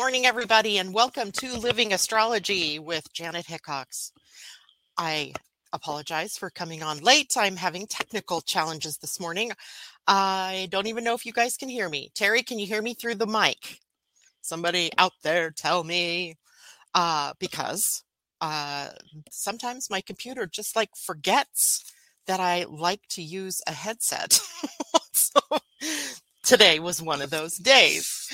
morning, everybody, and welcome to Living Astrology with Janet Hickox. I apologize for coming on late. I'm having technical challenges this morning. I don't even know if you guys can hear me. Terry, can you hear me through the mic? Somebody out there tell me. Uh, because uh, sometimes my computer just like forgets that I like to use a headset. so today was one of those days.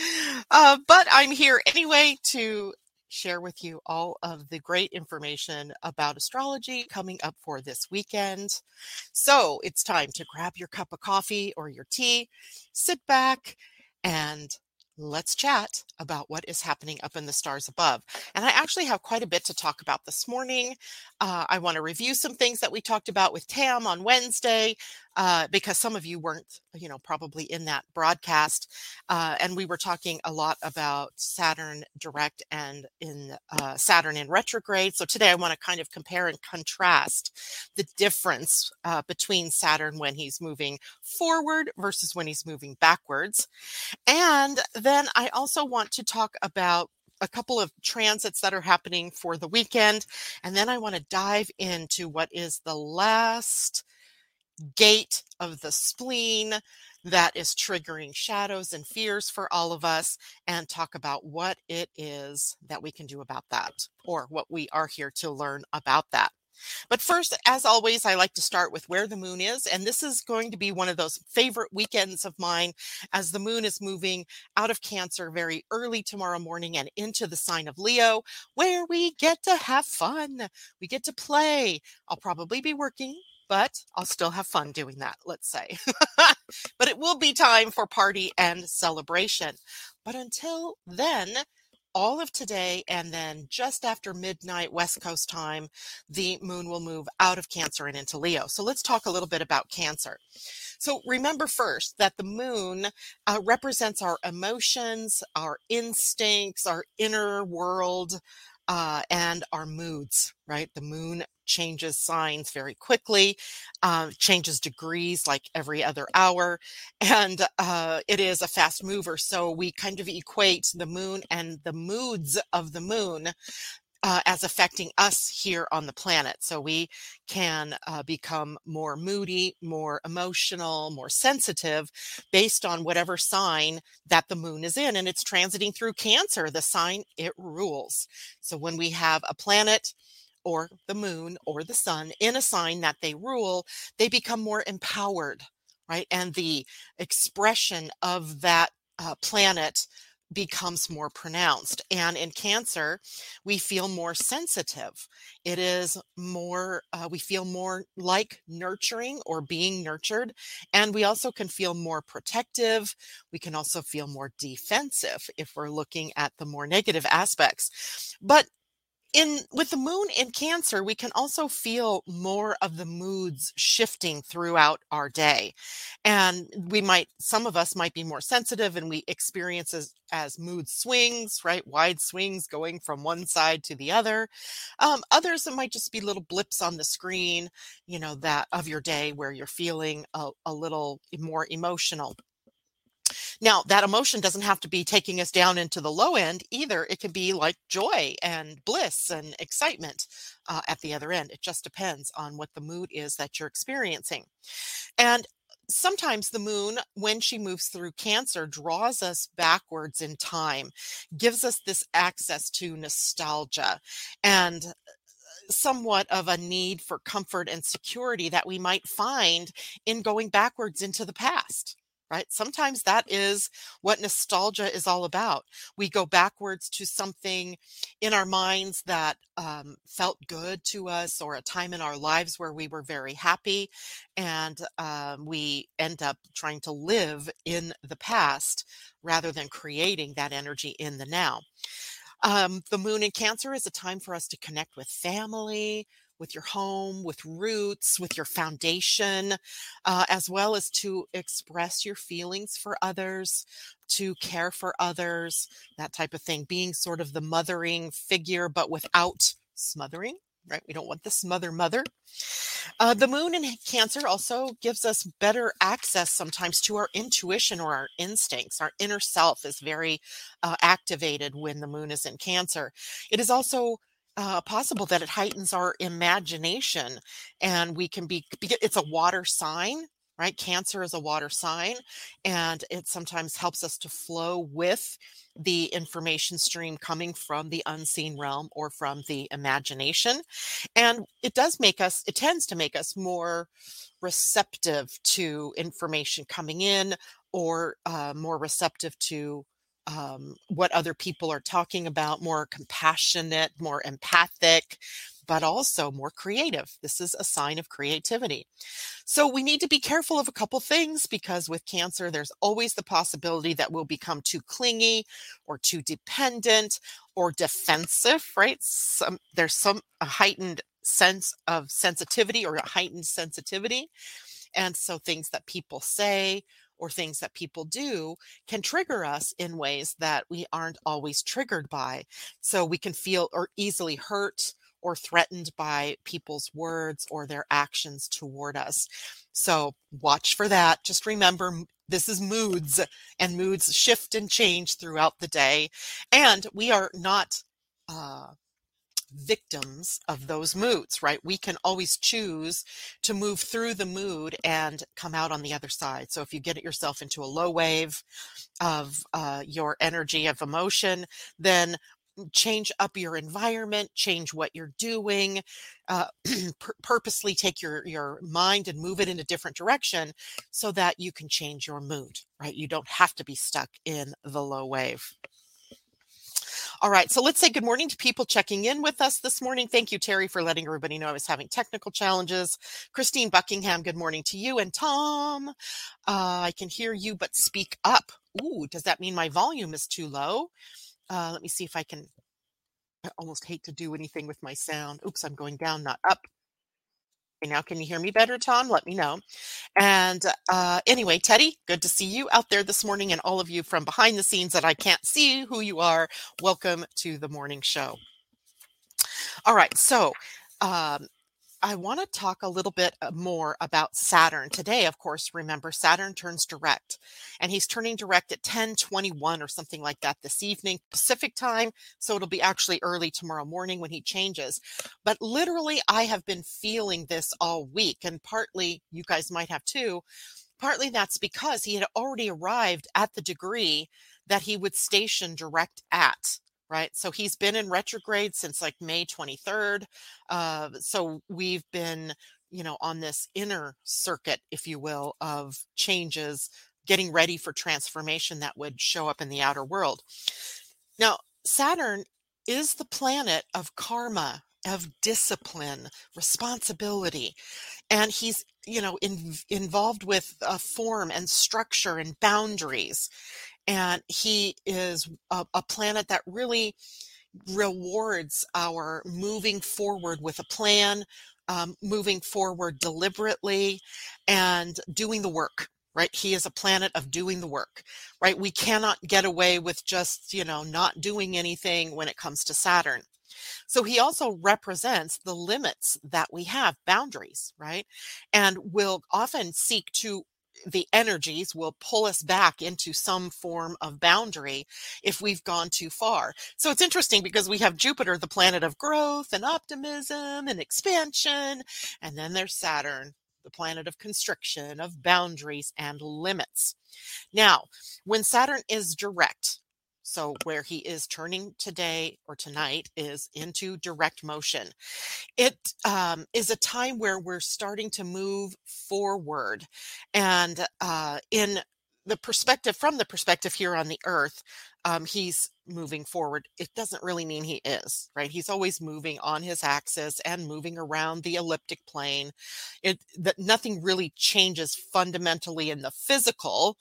Uh, but I'm here anyway to share with you all of the great information about astrology coming up for this weekend. So it's time to grab your cup of coffee or your tea, sit back, and let's chat about what is happening up in the stars above. And I actually have quite a bit to talk about this morning. Uh, I want to review some things that we talked about with Tam on Wednesday uh, because some of you weren't, you know, probably in that broadcast. Uh, and we were talking a lot about Saturn direct and in uh, Saturn in retrograde. So today I want to kind of compare and contrast the difference uh, between Saturn when he's moving forward versus when he's moving backwards. And then I also want to talk about a couple of transits that are happening for the weekend. And then I want to dive into what is the last gate of the spleen that is triggering shadows and fears for all of us and talk about what it is that we can do about that or what we are here to learn about that. But first, as always, I like to start with where the moon is. And this is going to be one of those favorite weekends of mine as the moon is moving out of Cancer very early tomorrow morning and into the sign of Leo, where we get to have fun. We get to play. I'll probably be working but I'll still have fun doing that, let's say. but it will be time for party and celebration. But until then, all of today and then just after midnight West Coast time, the moon will move out of Cancer and into Leo. So let's talk a little bit about Cancer. So remember first that the moon uh, represents our emotions, our instincts, our inner world, uh, and our moods, right? The moon changes signs very quickly, uh, changes degrees like every other hour, and uh, it is a fast mover. So we kind of equate the moon and the moods of the moon uh, as affecting us here on the planet. So we can uh, become more moody, more emotional, more sensitive based on whatever sign that the moon is in. And it's transiting through Cancer, the sign it rules. So when we have a planet, or the moon or the sun in a sign that they rule, they become more empowered, right? And the expression of that uh, planet becomes more pronounced. And in Cancer, we feel more sensitive. It is more, uh, we feel more like nurturing or being nurtured. And we also can feel more protective. We can also feel more defensive if we're looking at the more negative aspects. But in with the moon in cancer we can also feel more of the moods shifting throughout our day. And we might some of us might be more sensitive and we experience as, as mood swings right? Wide swings going from one side to the other. Um, others it might just be little blips on the screen you know that of your day where you're feeling a, a little more emotional now, that emotion doesn't have to be taking us down into the low end either. It can be like joy and bliss and excitement uh, at the other end. It just depends on what the mood is that you're experiencing. And sometimes the moon, when she moves through Cancer, draws us backwards in time, gives us this access to nostalgia and uh, somewhat of a need for comfort and security that we might find in going backwards into the past right? Sometimes that is what nostalgia is all about. We go backwards to something in our minds that um, felt good to us or a time in our lives where we were very happy. And um, we end up trying to live in the past rather than creating that energy in the now. Um, the moon in Cancer is a time for us to connect with family, with your home, with roots, with your foundation, uh, as well as to express your feelings for others, to care for others, that type of thing, being sort of the mothering figure, but without smothering right? We don't want the smother mother. Uh, the moon in Cancer also gives us better access sometimes to our intuition or our instincts. Our inner self is very uh, activated when the moon is in Cancer. It is also uh, possible that it heightens our imagination and we can be, it's a water sign right? Cancer is a water sign, and it sometimes helps us to flow with the information stream coming from the unseen realm or from the imagination. And it does make us, it tends to make us more receptive to information coming in or uh, more receptive to um, what other people are talking about, more compassionate, more empathic, but also more creative. This is a sign of creativity. So we need to be careful of a couple things because with cancer, there's always the possibility that we'll become too clingy or too dependent or defensive, right? Some, there's some heightened sense of sensitivity or a heightened sensitivity. And so things that people say or things that people do can trigger us in ways that we aren't always triggered by. So we can feel or easily hurt or threatened by people's words or their actions toward us. So watch for that. Just remember this is moods and moods shift and change throughout the day. And we are not uh, victims of those moods, right? We can always choose to move through the mood and come out on the other side. So if you get yourself into a low wave of uh, your energy of emotion, then change up your environment, change what you're doing, uh, pur- purposely take your your mind and move it in a different direction so that you can change your mood. Right? You don't have to be stuck in the low wave. All right, so let's say good morning to people checking in with us this morning. Thank you, Terry, for letting everybody know I was having technical challenges. Christine Buckingham, good morning to you. And Tom, uh, I can hear you, but speak up. Ooh, does that mean my volume is too low? Uh, let me see if I can. I almost hate to do anything with my sound. Oops, I'm going down, not up. Now can you hear me better, Tom? Let me know. And uh, anyway, Teddy, good to see you out there this morning, and all of you from behind the scenes that I can't see who you are. Welcome to the morning show. All right, so um, I want to talk a little bit uh, more about Saturn. Today, of course, remember Saturn turns direct and he's turning direct at 1021 or something like that this evening, Pacific time. So it'll be actually early tomorrow morning when he changes. But literally, I have been feeling this all week, and partly you guys might have too. Partly that's because he had already arrived at the degree that he would station direct at right? So he's been in retrograde since like May 23rd. Uh, so we've been, you know, on this inner circuit, if you will, of changes, getting ready for transformation that would show up in the outer world. Now, Saturn is the planet of karma, of discipline, responsibility. And he's, you know, in, involved with form and structure and boundaries and he is a, a planet that really rewards our moving forward with a plan, um, moving forward deliberately, and doing the work. Right, he is a planet of doing the work. Right, we cannot get away with just you know not doing anything when it comes to Saturn. So he also represents the limits that we have, boundaries, right? And will often seek to the energies will pull us back into some form of boundary if we've gone too far. So it's interesting because we have Jupiter, the planet of growth and optimism and expansion. And then there's Saturn, the planet of constriction, of boundaries and limits. Now, when Saturn is direct, so where he is turning today or tonight is into direct motion. It um, is a time where we're starting to move forward, and uh, in the perspective from the perspective here on the earth um, he's moving forward. It doesn't really mean he is right? He's always moving on his axis and moving around the elliptic plane. It that nothing really changes fundamentally in the physical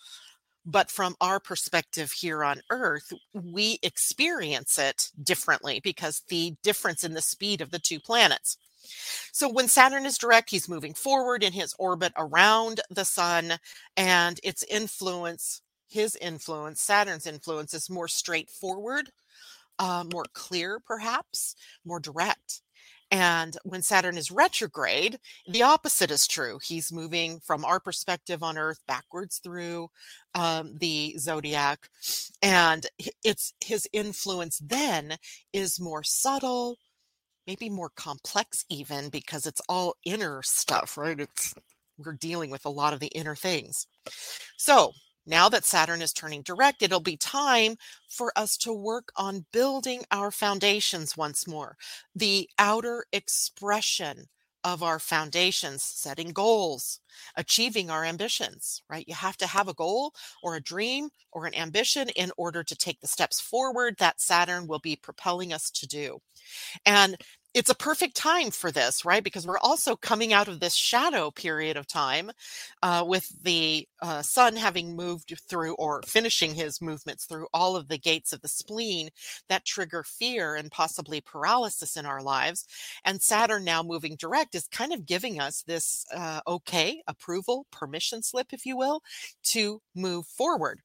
but from our perspective here on earth we experience it differently because the difference in the speed of the two planets. So when saturn is direct he's moving forward in his orbit around the sun and its influence his influence saturn's influence is more straightforward uh, more clear perhaps more direct And when Saturn is retrograde, the opposite is true. He's moving from our perspective on Earth backwards through um, the zodiac. And it's his influence then is more subtle, maybe more complex, even because it's all inner stuff, right? It's we're dealing with a lot of the inner things. So now that Saturn is turning direct, it'll be time for us to work on building our foundations once more. The outer expression of our foundations, setting goals, achieving our ambitions, right? You have to have a goal or a dream or an ambition in order to take the steps forward that Saturn will be propelling us to do. And it's a perfect time for this, right? Because we're also coming out of this shadow period of time uh, with the uh, sun having moved through or finishing his movements through all of the gates of the spleen that trigger fear and possibly paralysis in our lives. And Saturn now moving direct is kind of giving us this uh, okay, approval, permission slip, if you will, to move forward.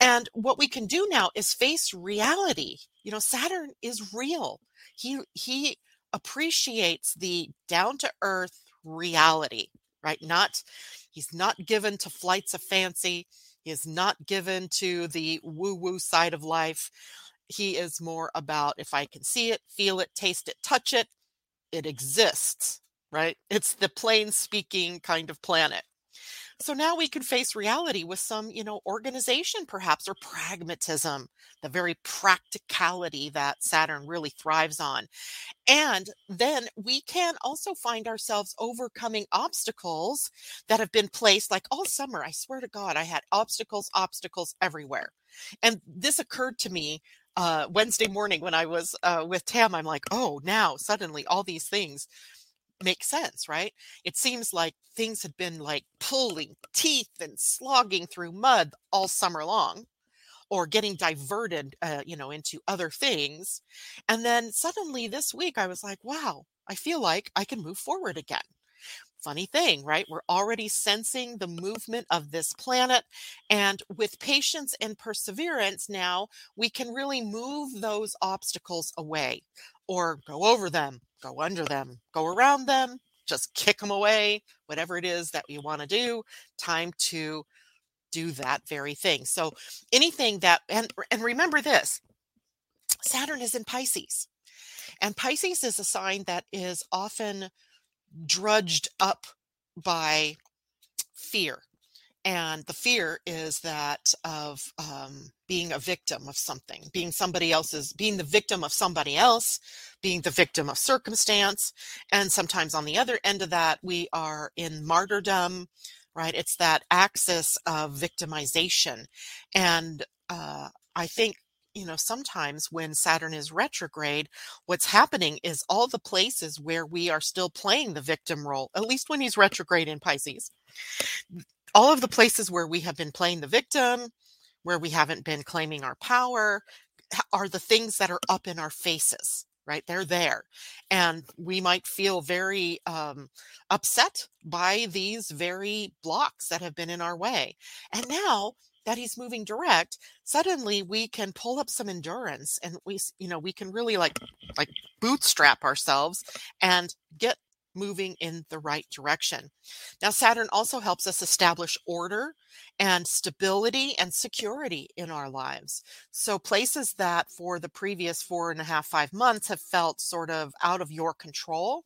And what we can do now is face reality. You know, Saturn is real. He, he, appreciates the down to earth reality, right? Not, he's not given to flights of fancy. He is not given to the woo woo side of life. He is more about if I can see it, feel it, taste it, touch it, it exists, right? It's the plain speaking kind of planet. So now we can face reality with some, you know, organization perhaps or pragmatism, the very practicality that Saturn really thrives on. And then we can also find ourselves overcoming obstacles that have been placed like all summer. I swear to God, I had obstacles, obstacles everywhere. And this occurred to me uh, Wednesday morning when I was uh, with Tam. I'm like, oh, now suddenly all these things make sense, right? It seems like things had been like pulling teeth and slogging through mud all summer long or getting diverted uh, you know into other things and then suddenly this week i was like wow i feel like i can move forward again funny thing right we're already sensing the movement of this planet and with patience and perseverance now we can really move those obstacles away or go over them go under them, go around them, just kick them away, whatever it is that you want to do, time to do that very thing. So anything that and and remember this, Saturn is in Pisces. And Pisces is a sign that is often drudged up by fear and the fear is that of um, being a victim of something being somebody else's being the victim of somebody else being the victim of circumstance and sometimes on the other end of that we are in martyrdom right? It's that axis of victimization and uh, i think you know sometimes when saturn is retrograde what's happening is all the places where we are still playing the victim role at least when he's retrograde in pisces all of the places where we have been playing the victim, where we haven't been claiming our power, are the things that are up in our faces, right? They're there. And we might feel very um, upset by these very blocks that have been in our way. And now that he's moving direct, suddenly we can pull up some endurance and we, you know, we can really like, like bootstrap ourselves and get moving in the right direction. Now, Saturn also helps us establish order and stability and security in our lives. So, places that for the previous four and a half, five months have felt sort of out of your control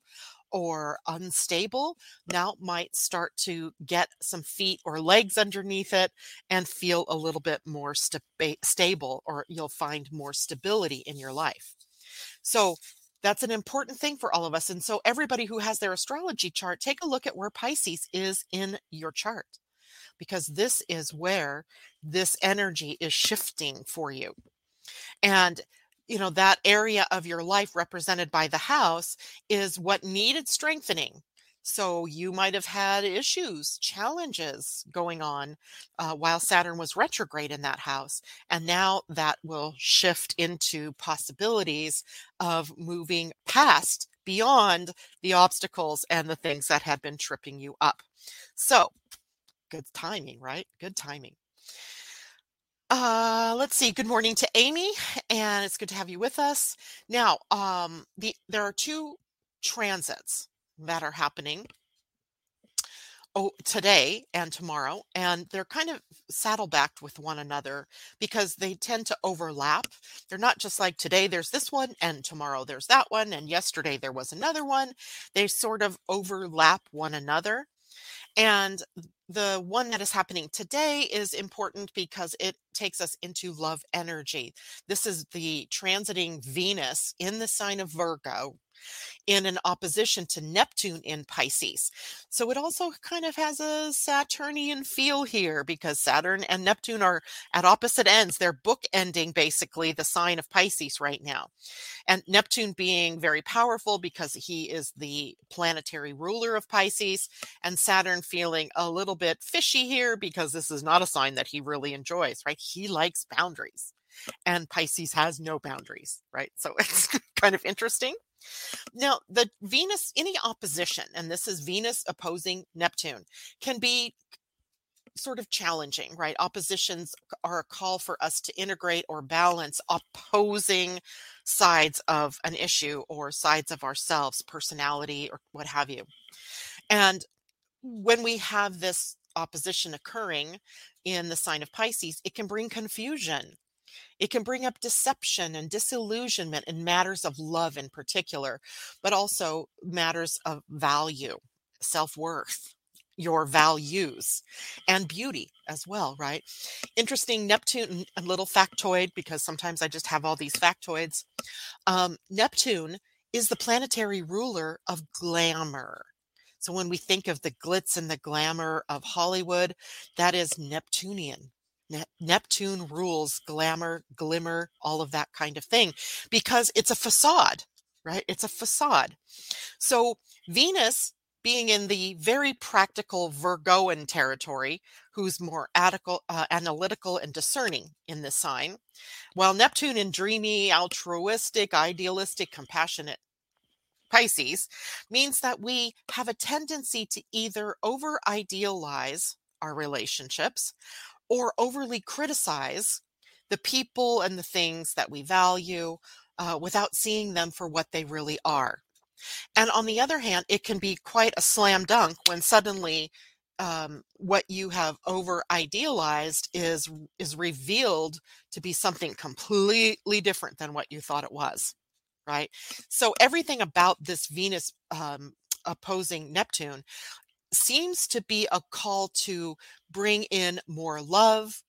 or unstable now might start to get some feet or legs underneath it and feel a little bit more sta- stable, or you'll find more stability in your life. So, that's an important thing for all of us. And so, everybody who has their astrology chart, take a look at where Pisces is in your chart, because this is where this energy is shifting for you. And you know that area of your life represented by the house is what needed strengthening so you might have had issues, challenges going on uh, while Saturn was retrograde in that house. And now that will shift into possibilities of moving past, beyond the obstacles and the things that had been tripping you up. So good timing, right? Good timing. Uh, let's see. Good morning to Amy, and it's good to have you with us. Now, um, the there are two transits that are happening oh, today and tomorrow, and they're kind of saddlebacked with one another because they tend to overlap. They're not just like today there's this one and tomorrow there's that one and yesterday there was another one. They sort of overlap one another. And the one that is happening today is important because it takes us into love energy. This is the transiting Venus in the sign of Virgo in an opposition to Neptune in Pisces. So it also kind of has a Saturnian feel here because Saturn and Neptune are at opposite ends. They're bookending basically the sign of Pisces right now. And Neptune being very powerful because he is the planetary ruler of Pisces, and Saturn feeling a little bit fishy here because this is not a sign that he really enjoys, right? He likes boundaries and Pisces has no boundaries, right? So it's kind of interesting. Now, the Venus, any opposition, and this is Venus opposing Neptune, can be sort of challenging, right? Oppositions are a call for us to integrate or balance opposing sides of an issue or sides of ourselves, personality, or what have you. And when we have this opposition occurring in the sign of Pisces, it can bring confusion it can bring up deception and disillusionment in matters of love in particular, but also matters of value, self worth, your values, and beauty as well, right? Interesting Neptune, a little factoid, because sometimes I just have all these factoids. Um, Neptune is the planetary ruler of glamour. So when we think of the glitz and the glamour of Hollywood, that is Neptunian. Neptune rules glamour, glimmer, all of that kind of thing because it's a facade, right? It's a facade. So Venus being in the very practical Virgoan territory, who's more uh, analytical and discerning in this sign, while Neptune in dreamy, altruistic, idealistic, compassionate Pisces means that we have a tendency to either over idealize our relationships or overly criticize the people and the things that we value uh, without seeing them for what they really are. And on the other hand, it can be quite a slam dunk when suddenly um, what you have over idealized is is revealed to be something completely different than what you thought it was right so everything about this venus um, opposing neptune seems to be a call to bring in more love,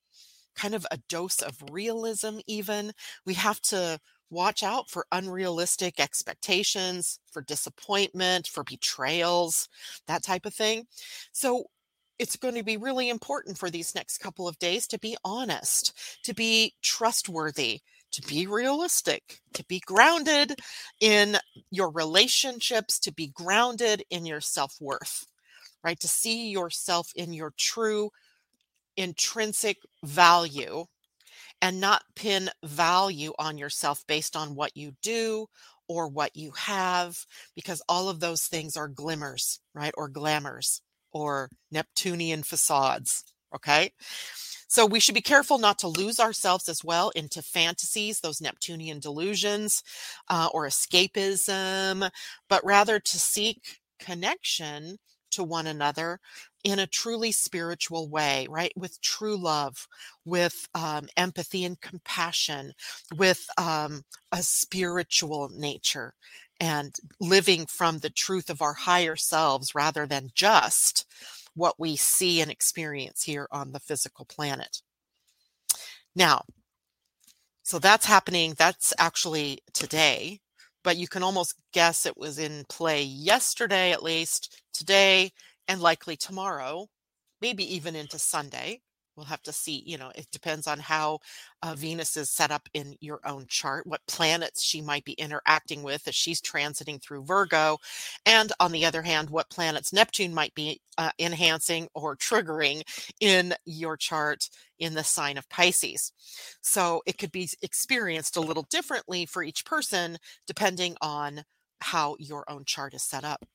kind of a dose of realism, even. We have to watch out for unrealistic expectations, for disappointment, for betrayals, that type of thing. So it's going to be really important for these next couple of days to be honest, to be trustworthy, to be realistic, to be grounded in your relationships, to be grounded in your self worth right? To see yourself in your true intrinsic value and not pin value on yourself based on what you do or what you have, because all of those things are glimmers, right? Or glamours or Neptunian facades. Okay. So we should be careful not to lose ourselves as well into fantasies, those Neptunian delusions uh, or escapism, but rather to seek connection to one another in a truly spiritual way, right? With true love, with um, empathy and compassion, with um, a spiritual nature, and living from the truth of our higher selves rather than just what we see and experience here on the physical planet. Now, so that's happening. That's actually today but you can almost guess it was in play yesterday at least, today, and likely tomorrow, maybe even into Sunday. We'll have to see, you know, it depends on how uh, Venus is set up in your own chart, what planets she might be interacting with as she's transiting through Virgo. And on the other hand, what planets Neptune might be uh, enhancing or triggering in your chart in the sign of Pisces. So it could be experienced a little differently for each person depending on how your own chart is set up.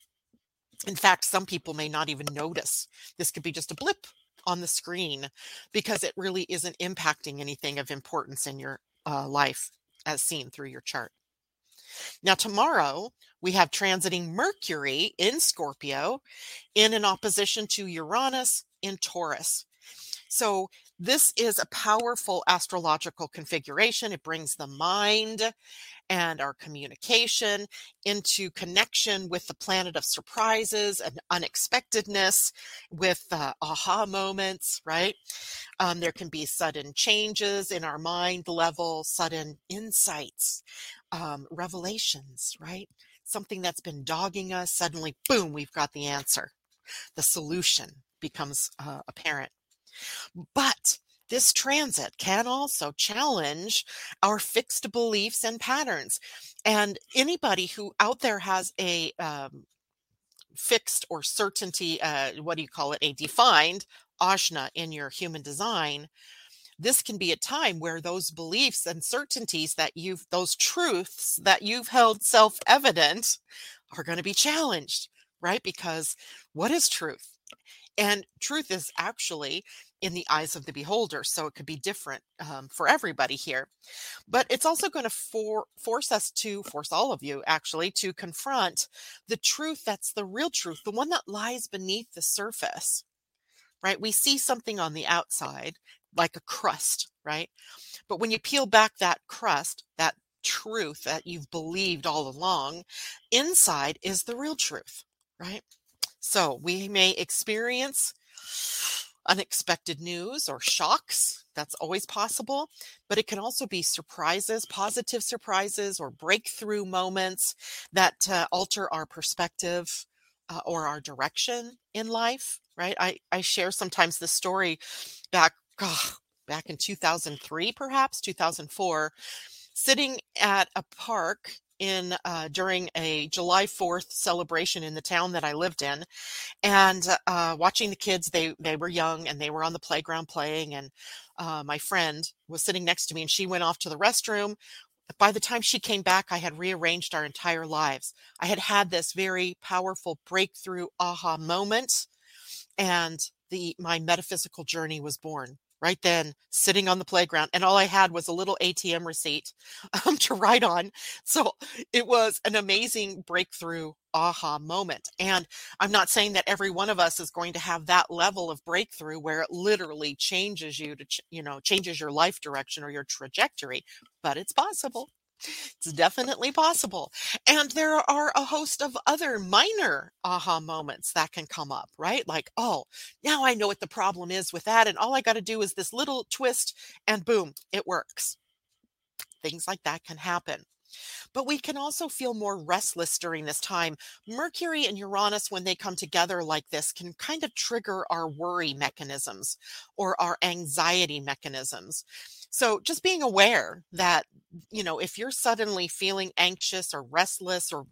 In fact, some people may not even notice. This could be just a blip on the screen because it really isn't impacting anything of importance in your uh, life as seen through your chart. Now, tomorrow we have transiting Mercury in Scorpio in an opposition to Uranus in Taurus. So, this is a powerful astrological configuration. It brings the mind and our communication into connection with the planet of surprises and unexpectedness, with uh, aha moments, right? Um, there can be sudden changes in our mind level, sudden insights, um, revelations, right? Something that's been dogging us, suddenly, boom, we've got the answer. The solution becomes uh, apparent. But this transit can also challenge our fixed beliefs and patterns. And anybody who out there has a um, fixed or certainty, uh, what do you call it, a defined ajna in your human design, this can be a time where those beliefs and certainties that you've, those truths that you've held self evident are going to be challenged, right? Because what is truth? And truth is actually in the eyes of the beholder. So it could be different um, for everybody here. But it's also going to for, force us to, force all of you actually, to confront the truth that's the real truth, the one that lies beneath the surface, right? We see something on the outside, like a crust, right? But when you peel back that crust, that truth that you've believed all along, inside is the real truth, right? So we may experience unexpected news or shocks. That's always possible. But it can also be surprises, positive surprises, or breakthrough moments that uh, alter our perspective uh, or our direction in life, right? I, I share sometimes the story back, oh, back in 2003, perhaps 2004, sitting at a park in uh, during a July 4th celebration in the town that I lived in, and uh, watching the kids. They they were young and they were on the playground playing, and uh, my friend was sitting next to me, and she went off to the restroom. By the time she came back, I had rearranged our entire lives. I had had this very powerful breakthrough aha moment, and the my metaphysical journey was born right then sitting on the playground and all i had was a little atm receipt um, to write on. So it was an amazing breakthrough aha moment and i'm not saying that every one of us is going to have that level of breakthrough where it literally changes you to you know changes your life direction or your trajectory but it's possible it's definitely possible. And there are a host of other minor aha moments that can come up, right? Like, oh, now I know what the problem is with that. And all I got to do is this little twist, and boom, it works. Things like that can happen. But we can also feel more restless during this time. Mercury and Uranus, when they come together like this, can kind of trigger our worry mechanisms or our anxiety mechanisms. So just being aware that, you know, if you're suddenly feeling anxious or restless or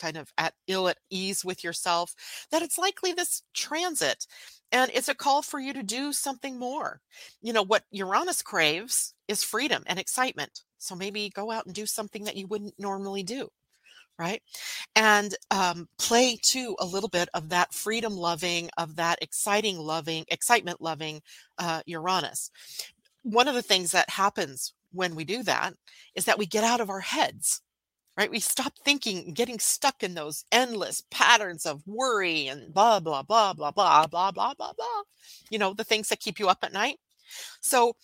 kind of at ill at ease with yourself, that it's likely this transit. And it's a call for you to do something more. You know, what Uranus craves is freedom and excitement. So maybe go out and do something that you wouldn't normally do. Right. And um, play too a little bit of that freedom loving, of that exciting loving, excitement loving uh, Uranus one of the things that happens when we do that is that we get out of our heads right? We stop thinking getting stuck in those endless patterns of worry and blah blah blah blah blah blah blah blah blah you know the things that keep you up at night. So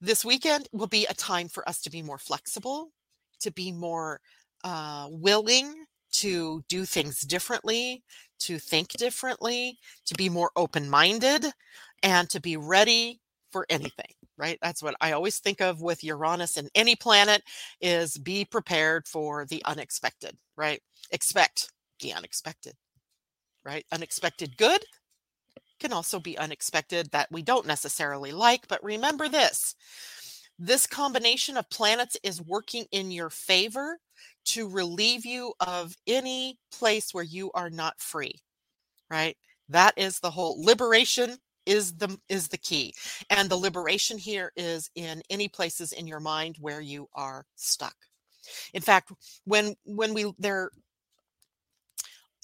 this weekend will be a time for us to be more flexible to be more uh, willing to do things differently to think differently to be more open-minded and to be ready for anything right? That's what i always think of with uranus and any planet is be prepared for the unexpected right? Expect the unexpected right? Unexpected good can also be unexpected that we don't necessarily like but remember this this combination of planets is working in your favor to relieve you of any place where you are not free right? That is the whole liberation is the is the key and the liberation here is in any places in your mind where you are stuck in fact when when we there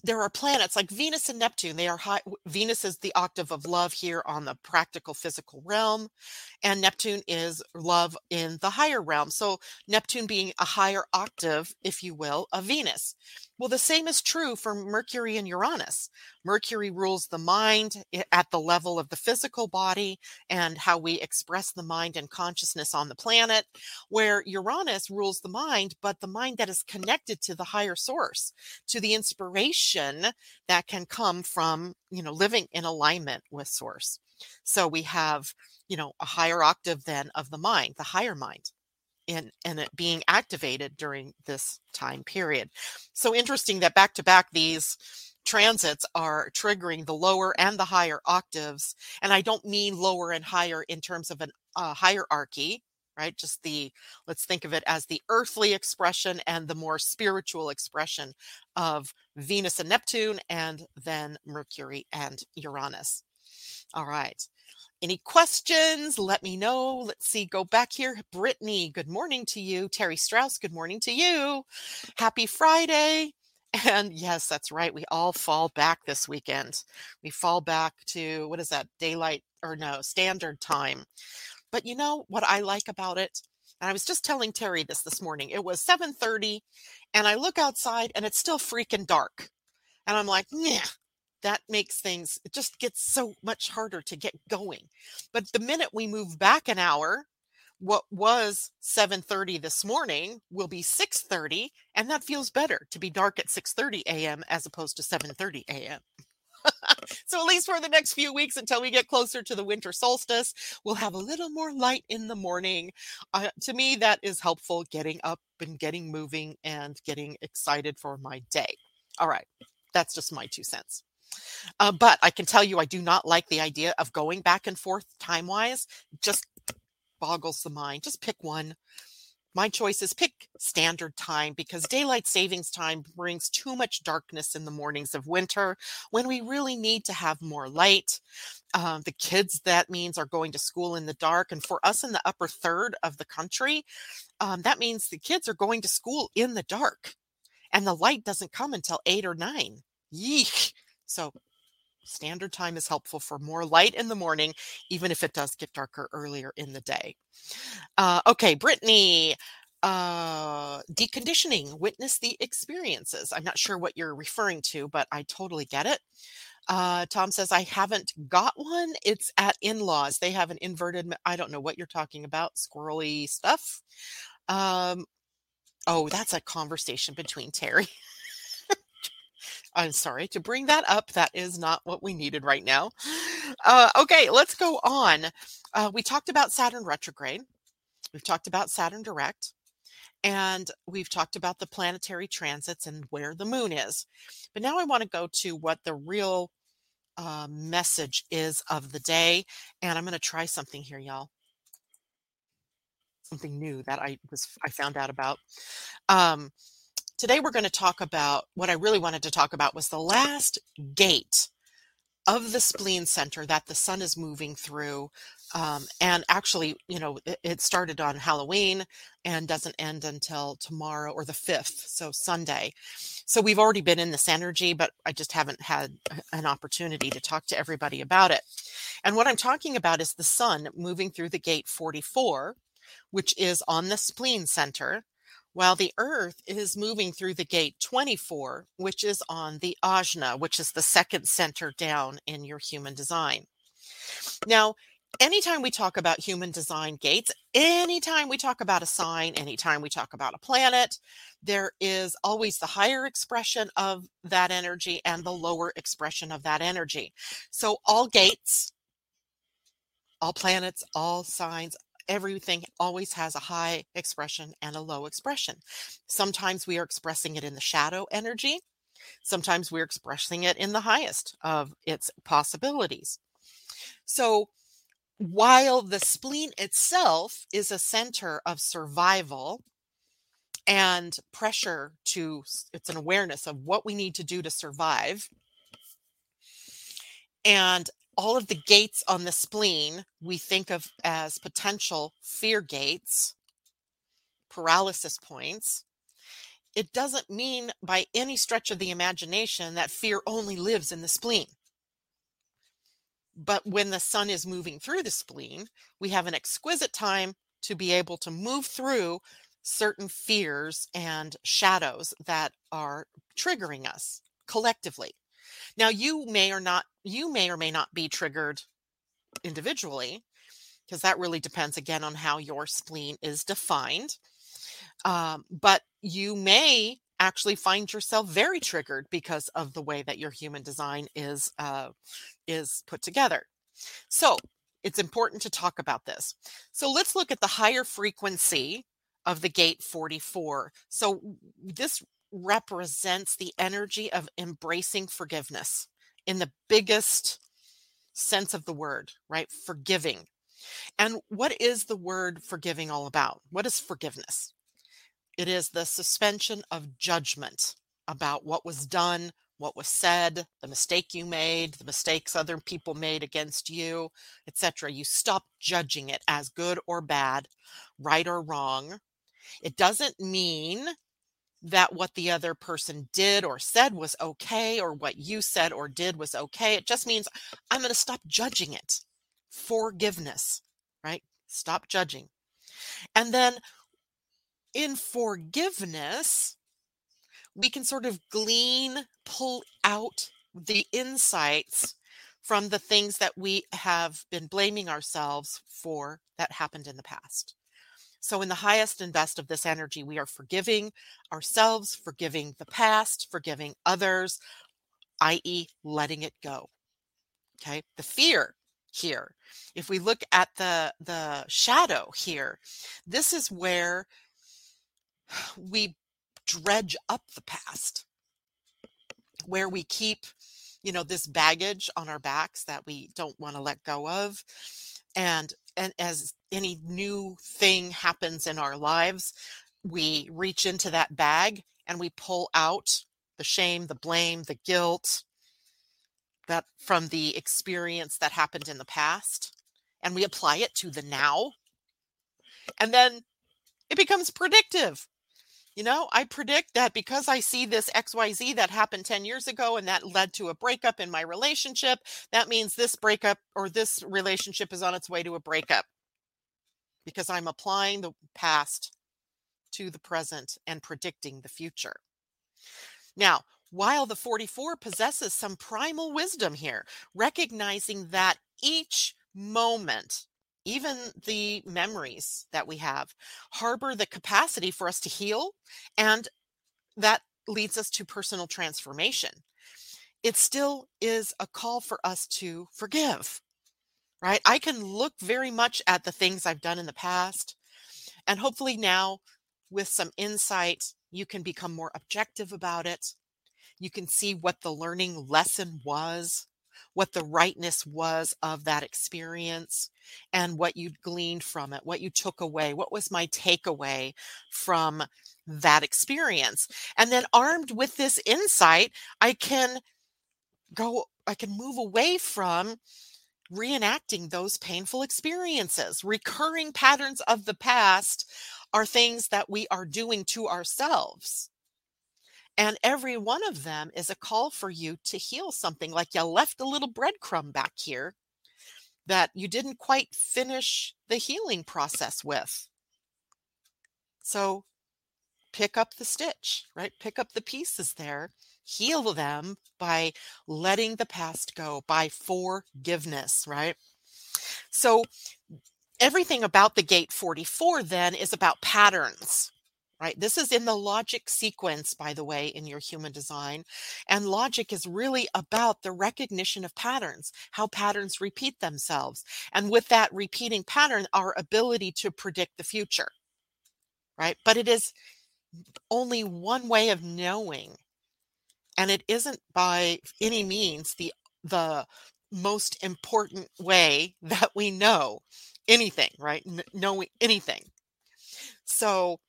there are planets like Venus and Neptune. They are high. Venus is the octave of love here on the practical physical realm, and Neptune is love in the higher realm. So, Neptune being a higher octave, if you will, of Venus. Well, the same is true for Mercury and Uranus. Mercury rules the mind at the level of the physical body and how we express the mind and consciousness on the planet, where Uranus rules the mind, but the mind that is connected to the higher source, to the inspiration that can come from, you know, living in alignment with source. So we have, you know, a higher octave then of the mind, the higher mind in and it being activated during this time period. So interesting that back to back these transits are triggering the lower and the higher octaves. And I don't mean lower and higher in terms of an uh, hierarchy, right? Just the, let's think of it as the earthly expression and the more spiritual expression of Venus and Neptune, and then Mercury and Uranus. All right. Any questions? Let me know. Let's see. Go back here. Brittany, good morning to you. Terry Strauss, good morning to you. Happy Friday. And yes, that's right. We all fall back this weekend. We fall back to what is that? Daylight or no, standard time. But you know what I like about it? And I was just telling Terry this this morning. It was 7:30 and I look outside and it's still freaking dark. And I'm like, "Yeah, that makes things it just gets so much harder to get going but the minute we move back an hour what was 7:30 this morning will be 6:30 and that feels better to be dark at 6:30 a.m. as opposed to 7:30 a.m. so at least for the next few weeks until we get closer to the winter solstice we'll have a little more light in the morning uh, to me that is helpful getting up and getting moving and getting excited for my day all right that's just my two cents uh, but I can tell you, I do not like the idea of going back and forth time wise. Just boggles the mind. Just pick one. My choice is pick standard time because daylight savings time brings too much darkness in the mornings of winter when we really need to have more light. Um, the kids, that means, are going to school in the dark. And for us in the upper third of the country, um, that means the kids are going to school in the dark and the light doesn't come until eight or nine. Yeesh. So standard time is helpful for more light in the morning, even if it does get darker earlier in the day. Uh, okay, Brittany, uh, deconditioning, witness the experiences. I'm not sure what you're referring to, but I totally get it. Uh, Tom says, I haven't got one. It's at in laws. They have an inverted, I don't know what you're talking about, squirrely stuff. Um, oh, that's a conversation between Terry. I'm sorry to bring that up. That is not what we needed right now. Uh, okay, let's go on. Uh, we talked about Saturn retrograde. We've talked about Saturn direct. And we've talked about the planetary transits and where the moon is. But now I want to go to what the real uh, message is of the day. And I'm going to try something here, y'all. Something new that I was I found out about. Um, Today we're going to talk about what I really wanted to talk about was the last gate of the spleen center that the sun is moving through. Um, and actually, you know, it, it, started on Halloween and doesn't end until tomorrow or the 5th, so Sunday. So we've already been in this energy, but I just haven't had an opportunity to talk to everybody about it. And what I'm talking about is the sun moving through the gate 44, which is on the spleen center while the Earth is moving through the gate 24, which is on the ajna, which is the second center down in your human design. Now, anytime we talk about human design gates, anytime we talk about a sign, anytime we talk about a planet, there is always the higher expression of that energy and the lower expression of that energy. So, all gates, all planets, all signs, everything always has a high expression and a low expression. Sometimes we are expressing it in the shadow energy. Sometimes we're expressing it in the highest of its possibilities. So while the spleen itself is a center of survival and pressure to, it's an awareness of what we need to do to survive. And all of the gates on the spleen we think of as potential fear gates, paralysis points. it doesn't mean by any stretch of the imagination that fear only lives in the spleen. But when the sun is moving through the spleen, we have an exquisite time to be able to move through certain fears and shadows that are triggering us collectively. Now you may or not you may or may not be triggered individually because that really depends again on how your spleen is defined. Um, but you may actually find yourself very triggered because of the way that your human design is uh, is put together. So it's important to talk about this. So let's look at the higher frequency of the gate 44. So this represents the energy of embracing forgiveness in the biggest sense of the word, right? Forgiving. And what is the word forgiving all about? What is forgiveness? It is the suspension of judgment about what was done, what was said, the mistake you made, the mistakes other people made against you, etc. You stop judging it as good or bad, right or wrong. It doesn't mean that what the other person did or said was okay or what you said or did was okay. It just means I'm going to stop judging it. Forgiveness, right? Stop judging. And then in forgiveness, we can sort of glean, pull out the insights from the things that we have been blaming ourselves for that happened in the past. So, in the highest and best of this energy, we are forgiving ourselves, forgiving the past, forgiving others, i.e., letting it go. Okay. The fear here, if we look at the, the shadow here, this is where we dredge up the past, where we keep, you know, this baggage on our backs that we don't want to let go of. And and as any new thing happens in our lives, we reach into that bag and we pull out the shame, the blame, the guilt that from the experience that happened in the past and we apply it to the now. And then it becomes predictive you know, I predict that because I see this XYZ that happened 10 years ago and that led to a breakup in my relationship, that means this breakup or this relationship is on its way to a breakup because I'm applying the past to the present and predicting the future. Now, while the 44 possesses some primal wisdom here, recognizing that each moment even the memories that we have harbor the capacity for us to heal and that leads us to personal transformation. It still is a call for us to forgive right? I can look very much at the things i've done in the past and hopefully now with some insight you can become more objective about it. You can see what the learning lesson was what the rightness was of that experience and what you gleaned from it, what you took away, what was my takeaway from that experience. And then armed with this insight, I can go, I can move away from reenacting those painful experiences. Recurring patterns of the past are things that we are doing to ourselves. And every one of them is a call for you to heal something, like you left a little breadcrumb back here that you didn't quite finish the healing process with. So pick up the stitch, right? Pick up the pieces there, heal them by letting the past go, by forgiveness, right? So everything about the gate 44 then is about patterns right? This is in the logic sequence, by the way, in your human design. And logic is really about the recognition of patterns, how patterns repeat themselves. And with that repeating pattern, our ability to predict the future, right? But it is only one way of knowing. And it isn't by any means the, the most important way that we know anything, right? N- knowing anything. So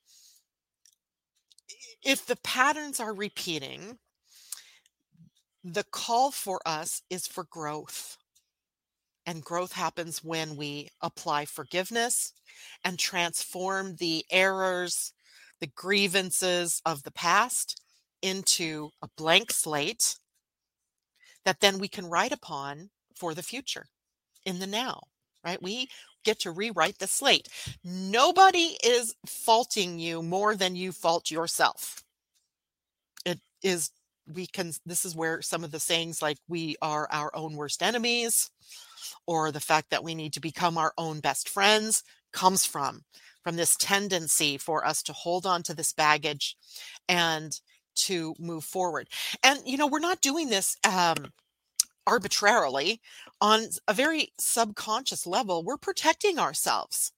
if the patterns are repeating, the call for us is for growth. And growth happens when we apply forgiveness and transform the errors, the grievances of the past into a blank slate that then we can write upon for the future in the now, right? We get to rewrite the slate. Nobody is faulting you more than you fault yourself. It is, we can, this is where some of the sayings like we are our own worst enemies or the fact that we need to become our own best friends comes from from this tendency for us to hold on to this baggage and to move forward. And, you know, we're not doing this um, arbitrarily on a very subconscious level. We're protecting ourselves.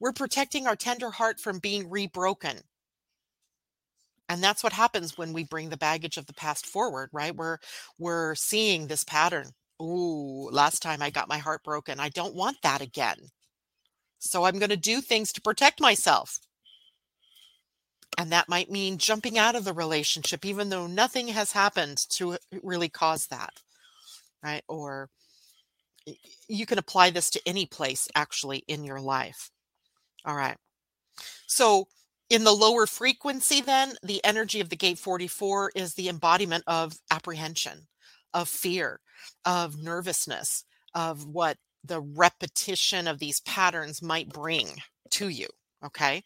We're protecting our tender heart from being rebroken. And that's what happens when we bring the baggage of the past forward, right? We're we're seeing this pattern. Ooh, last time I got my heart broken. I don't want that again. So I'm going to do things to protect myself. And that might mean jumping out of the relationship, even though nothing has happened to uh, really cause that. Right. Or you can apply this to any place actually in your life. All right. So in the lower frequency, then, the energy of the gate 44 is the embodiment of apprehension, of fear, of nervousness, of what the repetition of these patterns might bring to you. Okay.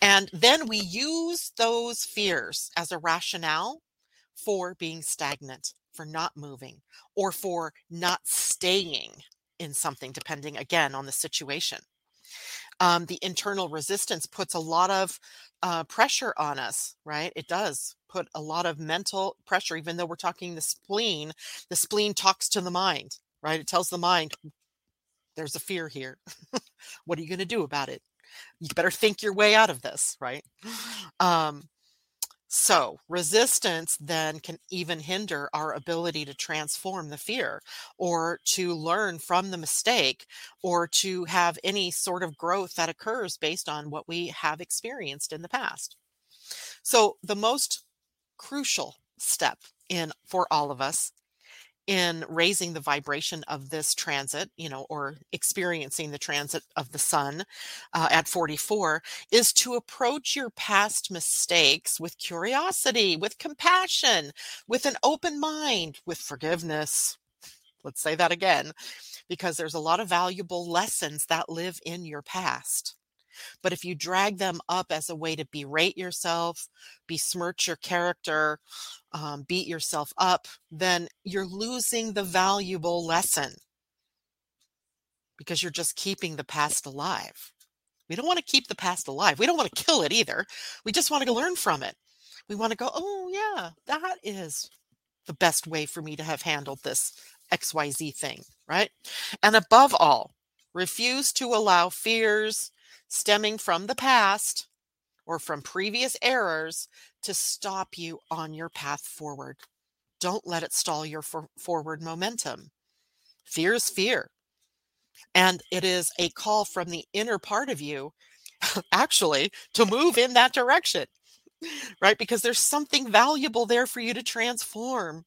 And then we use those fears as a rationale for being stagnant, for not moving, or for not staying in something, depending again on the situation. Um, the internal resistance puts a lot of uh, pressure on us, right? It does put a lot of mental pressure, even though we're talking the spleen. The spleen talks to the mind, right? It tells the mind, there's a fear here. what are you going to do about it? You better think your way out of this, right? Um, so, resistance then can even hinder our ability to transform the fear or to learn from the mistake or to have any sort of growth that occurs based on what we have experienced in the past. So, the most crucial step in for all of us in raising the vibration of this transit, you know, or experiencing the transit of the sun uh, at 44 is to approach your past mistakes with curiosity, with compassion, with an open mind, with forgiveness. Let's say that again, because there's a lot of valuable lessons that live in your past. But if you drag them up as a way to berate yourself, besmirch your character, um, beat yourself up, then you're losing the valuable lesson because you're just keeping the past alive. We don't want to keep the past alive. We don't want to kill it either. We just want to learn from it. We want to go, oh, yeah, that is the best way for me to have handled this XYZ thing, right? And above all, refuse to allow fears stemming from the past or from previous errors to stop you on your path forward. Don't let it stall your for- forward momentum. Fear is fear. And it is a call from the inner part of you, actually, to move in that direction, right? Because there's something valuable there for you to transform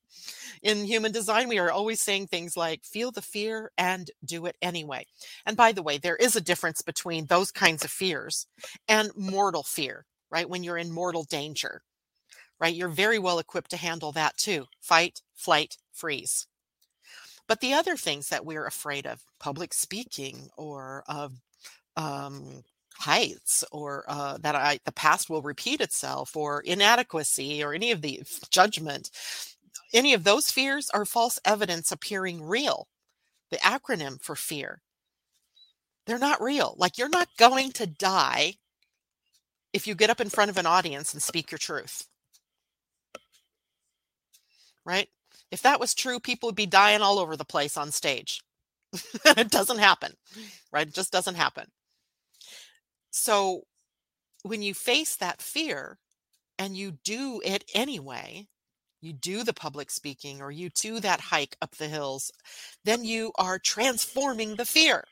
in human design, we are always saying things like feel the fear and do it anyway. And by the way, there is a difference between those kinds of fears and mortal fear, right? When you're in mortal danger, right? You're very well equipped to handle that too fight, flight, freeze. But the other things that we're afraid of, public speaking or of um, heights or uh, that I, the past will repeat itself or inadequacy or any of the judgment any of those fears are false evidence appearing real. The acronym for fear. They're not real. Like you're not going to die if you get up in front of an audience and speak your truth. Right? If that was true, people would be dying all over the place on stage. it doesn't happen, right? It just doesn't happen. So when you face that fear and you do it anyway, you do the public speaking or you do that hike up the hills, then you are transforming the fear.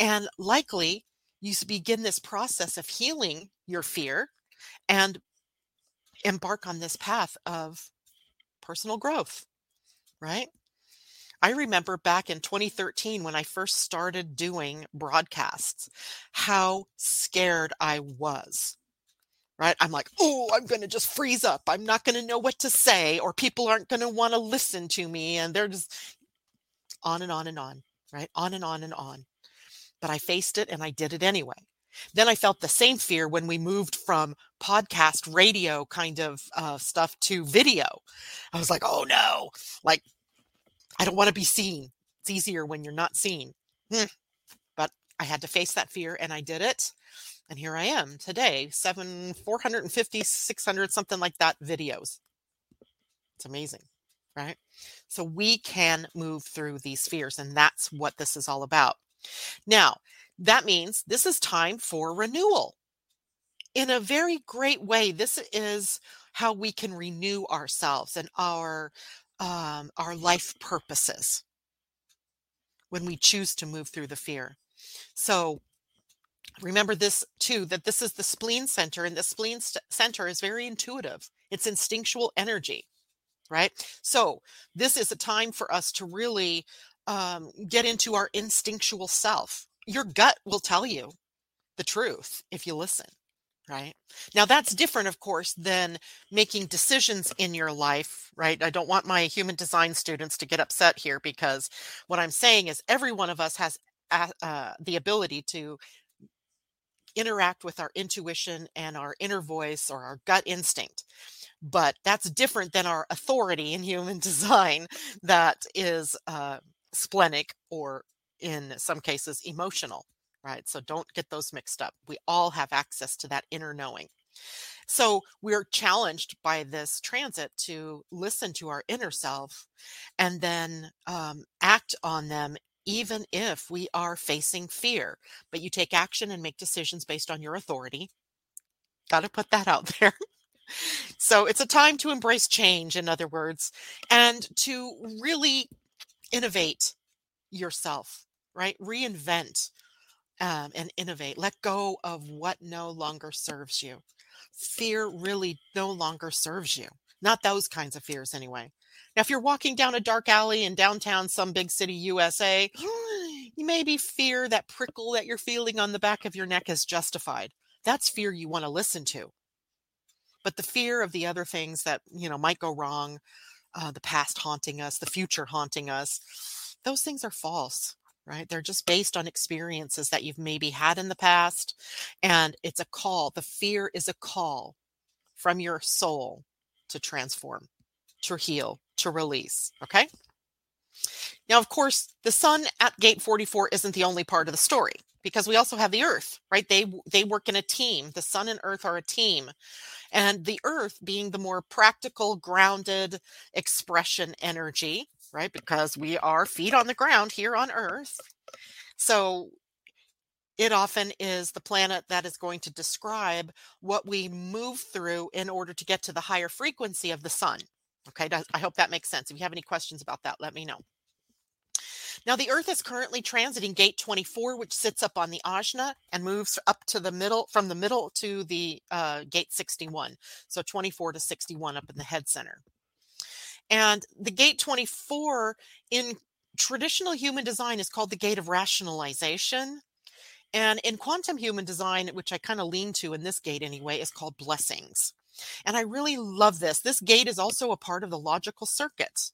And likely you begin this process of healing your fear and embark on this path of personal growth, right? I remember back in 2013 when I first started doing broadcasts, how scared I was right? I'm like, oh, I'm going to just freeze up. I'm not going to know what to say, or people aren't going to want to listen to me. And they're just on and on and on, right? On and on and on. But I faced it and I did it anyway. Then I felt the same fear when we moved from podcast radio kind of uh, stuff to video. I was like, oh no, like, I don't want to be seen. It's easier when you're not seen. Hmm. But I had to face that fear and I did it and here I am today, seven, 450, 600, something like that videos. It's amazing, right? So we can move through these fears, and that's what this is all about. Now, that means this is time for renewal. In a very great way, this is how we can renew ourselves and our um, our life purposes when we choose to move through the fear. So Remember this too that this is the spleen center, and the spleen st- center is very intuitive. It's instinctual energy, right? So, this is a time for us to really um, get into our instinctual self. Your gut will tell you the truth if you listen, right? Now, that's different, of course, than making decisions in your life, right? I don't want my human design students to get upset here because what I'm saying is every one of us has uh, the ability to interact with our intuition and our inner voice or our gut instinct. But that's different than our authority in human design that is uh, splenic or in some cases emotional, right? So don't get those mixed up. We all have access to that inner knowing. So we're challenged by this transit to listen to our inner self and then um, act on them even if we are facing fear. But you take action and make decisions based on your authority. Got to put that out there. so it's a time to embrace change, in other words, and to really innovate yourself, right? Reinvent um, and innovate. Let go of what no longer serves you. Fear really no longer serves you. Not those kinds of fears, anyway. Now, if you're walking down a dark alley in downtown some big city USA, you maybe fear that prickle that you're feeling on the back of your neck is justified. That's fear you want to listen to. But the fear of the other things that, you know, might go wrong, uh, the past haunting us, the future haunting us, those things are false, right? They're just based on experiences that you've maybe had in the past. And it's a call. The fear is a call from your soul to transform, to heal, to release. Okay. Now, of course, the sun at gate 44 isn't the only part of the story because we also have the earth, right? They they work in a team. The sun and earth are a team. And the earth being the more practical, grounded expression energy, right? Because we are feet on the ground here on earth. So it often is the planet that is going to describe what we move through in order to get to the higher frequency of the sun. Okay, I hope that makes sense. If you have any questions about that, let me know. Now, the Earth is currently transiting gate 24, which sits up on the Ajna and moves up to the middle, from the middle to the uh, gate 61. So 24 to 61 up in the head center. And the gate 24 in traditional human design is called the gate of rationalization. And in quantum human design, which I kind of lean to in this gate anyway, is called blessings. And I really love this. This gate is also a part of the logical circuit.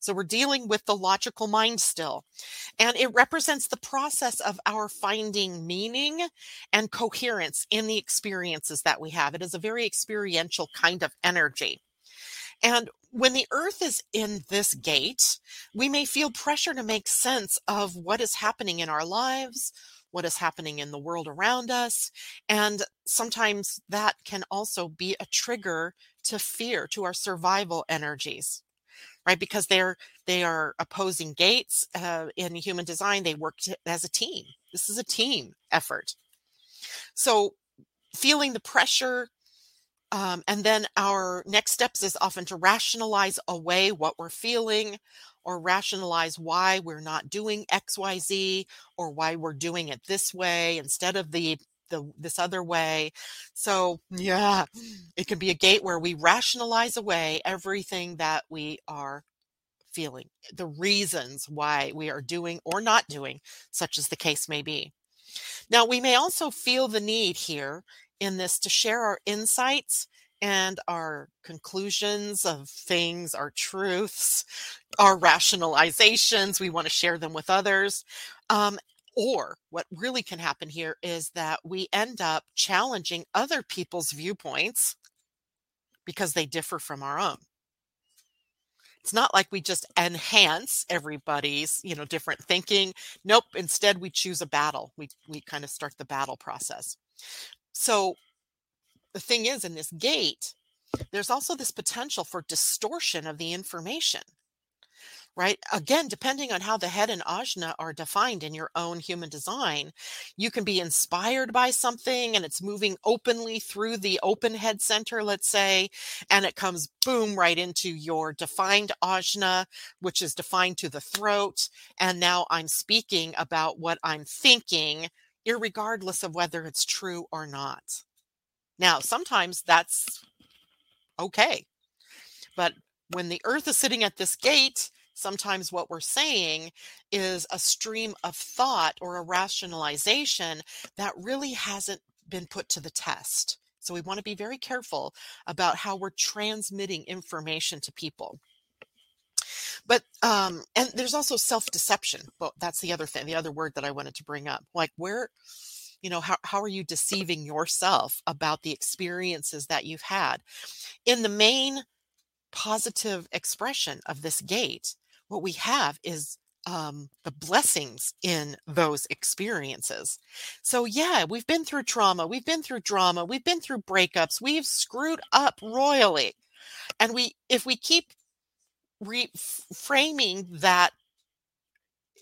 So we're dealing with the logical mind still. And it represents the process of our finding meaning and coherence in the experiences that we have. It is a very experiential kind of energy. And when the earth is in this gate, we may feel pressure to make sense of what is happening in our lives, what is happening in the world around us. And sometimes that can also be a trigger to fear, to our survival energies. Right, because they're they are opposing gates uh, in human design. They work to, as a team. This is a team effort. So, feeling the pressure um, and then our next steps is often to rationalize away what we're feeling or rationalize why we're not doing xyz or why we're doing it this way instead of the the this other way. So yeah it can be a gate where we rationalize away everything that we are feeling the reasons why we are doing or not doing such as the case may be. Now we may also feel the need here in this to share our insights and our conclusions of things, our truths, our rationalizations. We want to share them with others. Um, or what really can happen here is that we end up challenging other people's viewpoints because they differ from our own. It's not like we just enhance everybody's, you know, different thinking. Nope, instead we choose a battle. We we kind of start the battle process. So the thing is in this gate, there's also this potential for distortion of the information right? Again, depending on how the head and ajna are defined in your own human design, you can be inspired by something and it's moving openly through the open head center, let's say, and it comes boom right into your defined ajna, which is defined to the throat. And now I'm speaking about what I'm thinking, regardless of whether it's true or not. Now, sometimes that's okay. But when the earth is sitting at this gate, sometimes what we're saying is a stream of thought or a rationalization that really hasn't been put to the test. So we want to be very careful about how we're transmitting information to people. But um, and there's also self-deception. Well, that's the other thing, the other word that I wanted to bring up. Like where, you know, how, how are you deceiving yourself about the experiences that you've had? In the main positive expression of this gate, what we have is um, the blessings in those experiences. So, yeah, we've been through trauma, we've been through drama, we've been through breakups, we've screwed up royally. And we, if we keep reframing that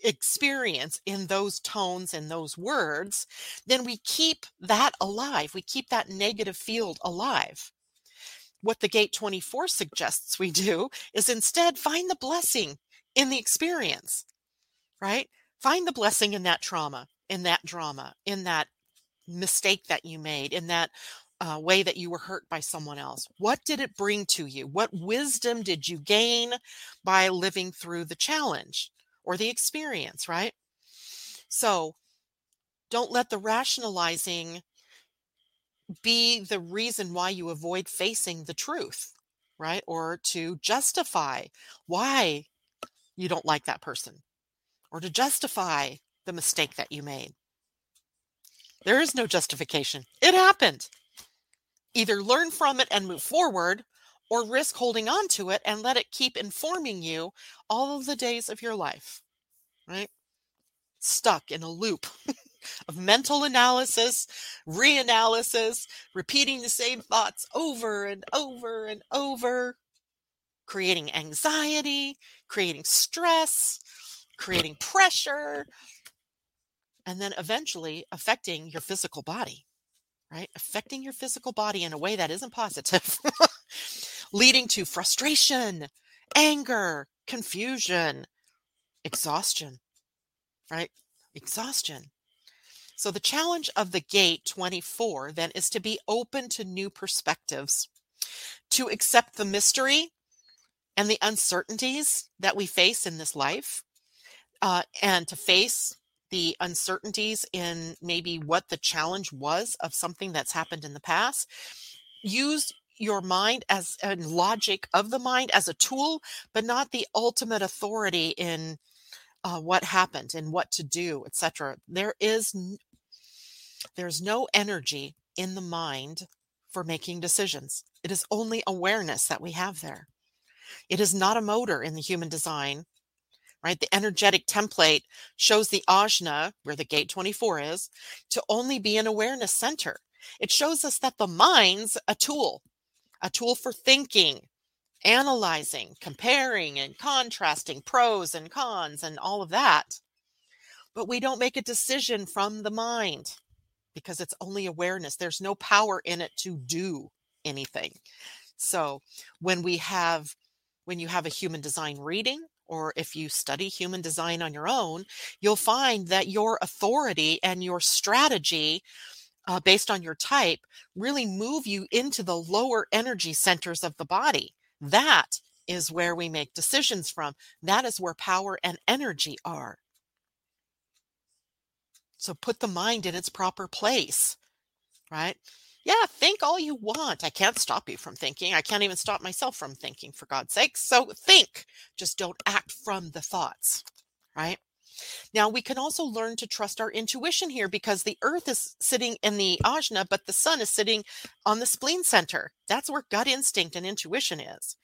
experience in those tones and those words, then we keep that alive. We keep that negative field alive. What the Gate 24 suggests we do is instead find the blessing in the experience, right? Find the blessing in that trauma, in that drama, in that mistake that you made, in that uh, way that you were hurt by someone else. What did it bring to you? What wisdom did you gain by living through the challenge or the experience, right? So don't let the rationalizing be the reason why you avoid facing the truth, right? Or to justify why you don't like that person or to justify the mistake that you made. There is no justification. It happened. Either learn from it and move forward or risk holding on to it and let it keep informing you all of the days of your life, right? Stuck in a loop of mental analysis, reanalysis, repeating the same thoughts over and over and over, creating anxiety, creating stress, creating pressure, and then eventually affecting your physical body, right? Affecting your physical body in a way that isn't positive, leading to frustration, anger, confusion, exhaustion, right? Exhaustion. So, the challenge of the gate 24 then is to be open to new perspectives, to accept the mystery and the uncertainties that we face in this life, uh, and to face the uncertainties in maybe what the challenge was of something that's happened in the past. Use your mind as a logic of the mind as a tool, but not the ultimate authority in uh, what happened and what to do, etc. There is there's no energy in the mind for making decisions. It is only awareness that we have there. It is not a motor in the human design, right? The energetic template shows the ajna, where the gate 24 is, to only be an awareness center. It shows us that the mind's a tool, a tool for thinking, analyzing, comparing, and contrasting pros and cons and all of that. But we don't make a decision from the mind because it's only awareness. There's no power in it to do anything. So when we have when you have a human design reading or if you study human design on your own, you'll find that your authority and your strategy uh, based on your type really move you into the lower energy centers of the body. That is where we make decisions from. That is where power and energy are. So put the mind in its proper place, right? Yeah, think all you want. I can't stop you from thinking. I can't even stop myself from thinking, for God's sake. So think, just don't act from the thoughts, right? Now, we can also learn to trust our intuition here because the earth is sitting in the ajna, but the sun is sitting on the spleen center. That's where gut instinct and intuition is.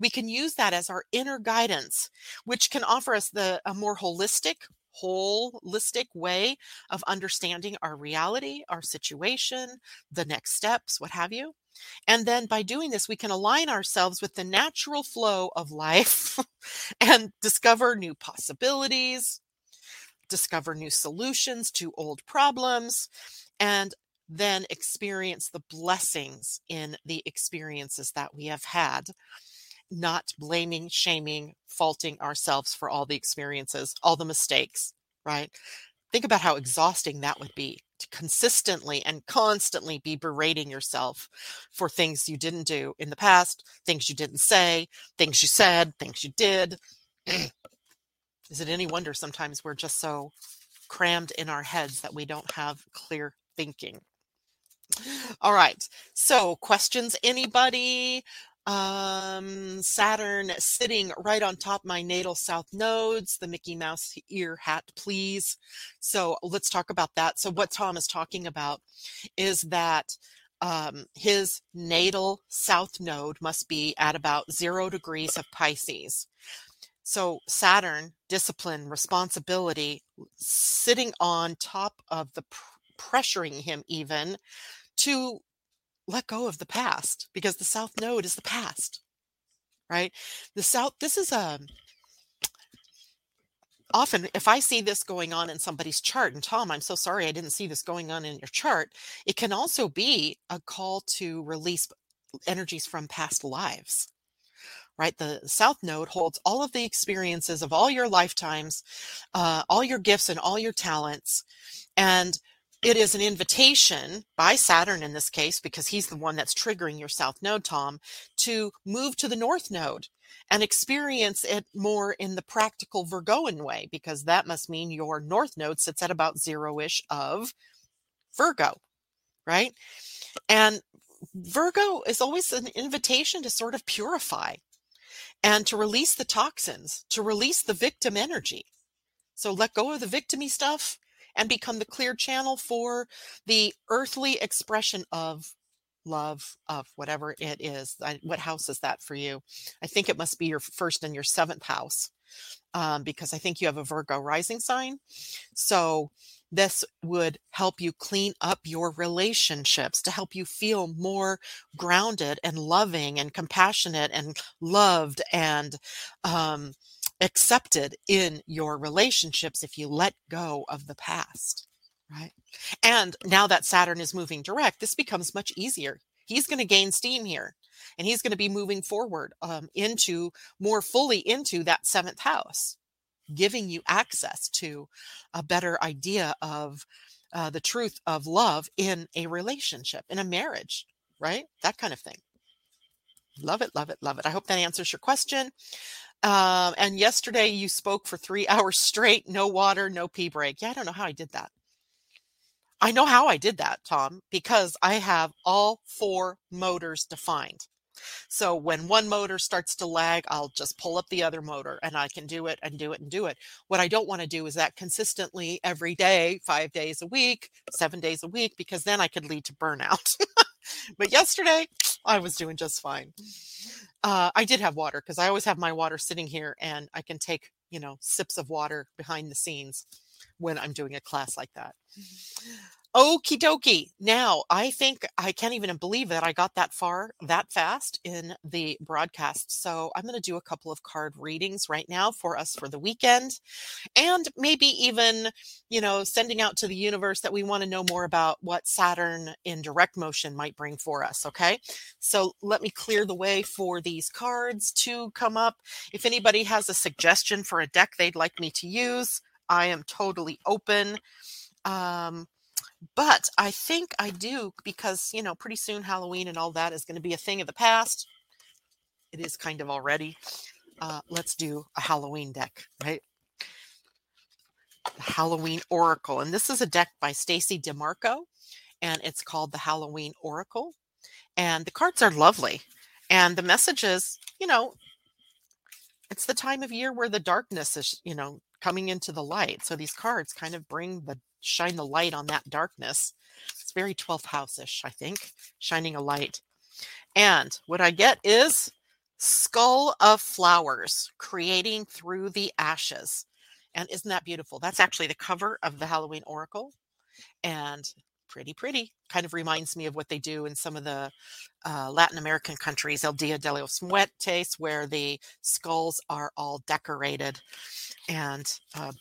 We can use that as our inner guidance, which can offer us the a more holistic, holistic way of understanding our reality, our situation, the next steps, what have you. And then by doing this, we can align ourselves with the natural flow of life and discover new possibilities, discover new solutions to old problems, and then experience the blessings in the experiences that we have had not blaming, shaming, faulting ourselves for all the experiences, all the mistakes, right? Think about how exhausting that would be to consistently and constantly be berating yourself for things you didn't do in the past, things you didn't say, things you said, things you did. Is it any wonder sometimes we're just so crammed in our heads that we don't have clear thinking? All right. So, questions, anybody? Um, Saturn sitting right on top my natal south nodes, the Mickey Mouse ear hat, please. So let's talk about that. So what Tom is talking about is that um, his natal south node must be at about zero degrees of Pisces. So Saturn, discipline, responsibility, sitting on top of the pr- pressuring him even to let go of the past because the south node is the past right? The south this is a um, often if i see this going on in somebody's chart and tom i'm so sorry i didn't see this going on in your chart it can also be a call to release energies from past lives right? The south node holds all of the experiences of all your lifetimes uh, all your gifts and all your talents and it is an invitation by Saturn in this case, because he's the one that's triggering your south node, Tom, to move to the north node and experience it more in the practical Virgoan way, because that must mean your north node sits at about zero ish of Virgo, right? And Virgo is always an invitation to sort of purify and to release the toxins, to release the victim energy. So let go of the victimy stuff and become the clear channel for the earthly expression of love of whatever it is what house is that for you? I think it must be your first and your seventh house um, because i think you have a virgo rising sign. So this would help you clean up your relationships to help you feel more grounded and loving and compassionate and loved and um, accepted in your relationships if you let go of the past, right? And now that Saturn is moving direct, this becomes much easier. He's going to gain steam here and he's going to be moving forward um, into more fully into that seventh house, giving you access to a better idea of uh, the truth of love in a relationship, in a marriage, right? That kind of thing. Love it, love it, love it. I hope that answers your question. Um, and yesterday you spoke for three hours straight, no water, no pee break. Yeah, I don't know how I did that. I know how I did that, Tom, because I have all four motors defined. So when one motor starts to lag, I'll just pull up the other motor and I can do it and do it and do it. What I don't want to do is that consistently every day, five days a week, seven days a week, because then I could lead to burnout. but yesterday, I was doing just fine. Uh, I did have water because I always have my water sitting here and I can take, you know, sips of water behind the scenes when I'm doing a class like that. Okie dokie. Now, I think I can't even believe that I got that far that fast in the broadcast. So, I'm going to do a couple of card readings right now for us for the weekend and maybe even, you know, sending out to the universe that we want to know more about what Saturn in direct motion might bring for us. Okay. So, let me clear the way for these cards to come up. If anybody has a suggestion for a deck they'd like me to use, I am totally open. Um, but I think I do because, you know, pretty soon Halloween and all that is going to be a thing of the past. It is kind of already. Uh, let's do a Halloween deck, right? Halloween Oracle. And this is a deck by Stacy DeMarco. and it's called the Halloween Oracle. And the cards are lovely. And the message is, you know, it's the time of year where the darkness is, you know, coming into the light. So these cards kind of bring the shine the light on that darkness. It's very 12th house-ish, I think, shining a light. And what I get is skull of flowers creating through the ashes. And isn't that beautiful? That's actually the cover of the Halloween Oracle. And pretty, pretty. Kind of reminds me of what they do in some of the uh, Latin American countries, El Dia de los Muertos, where the skulls are all decorated and uh,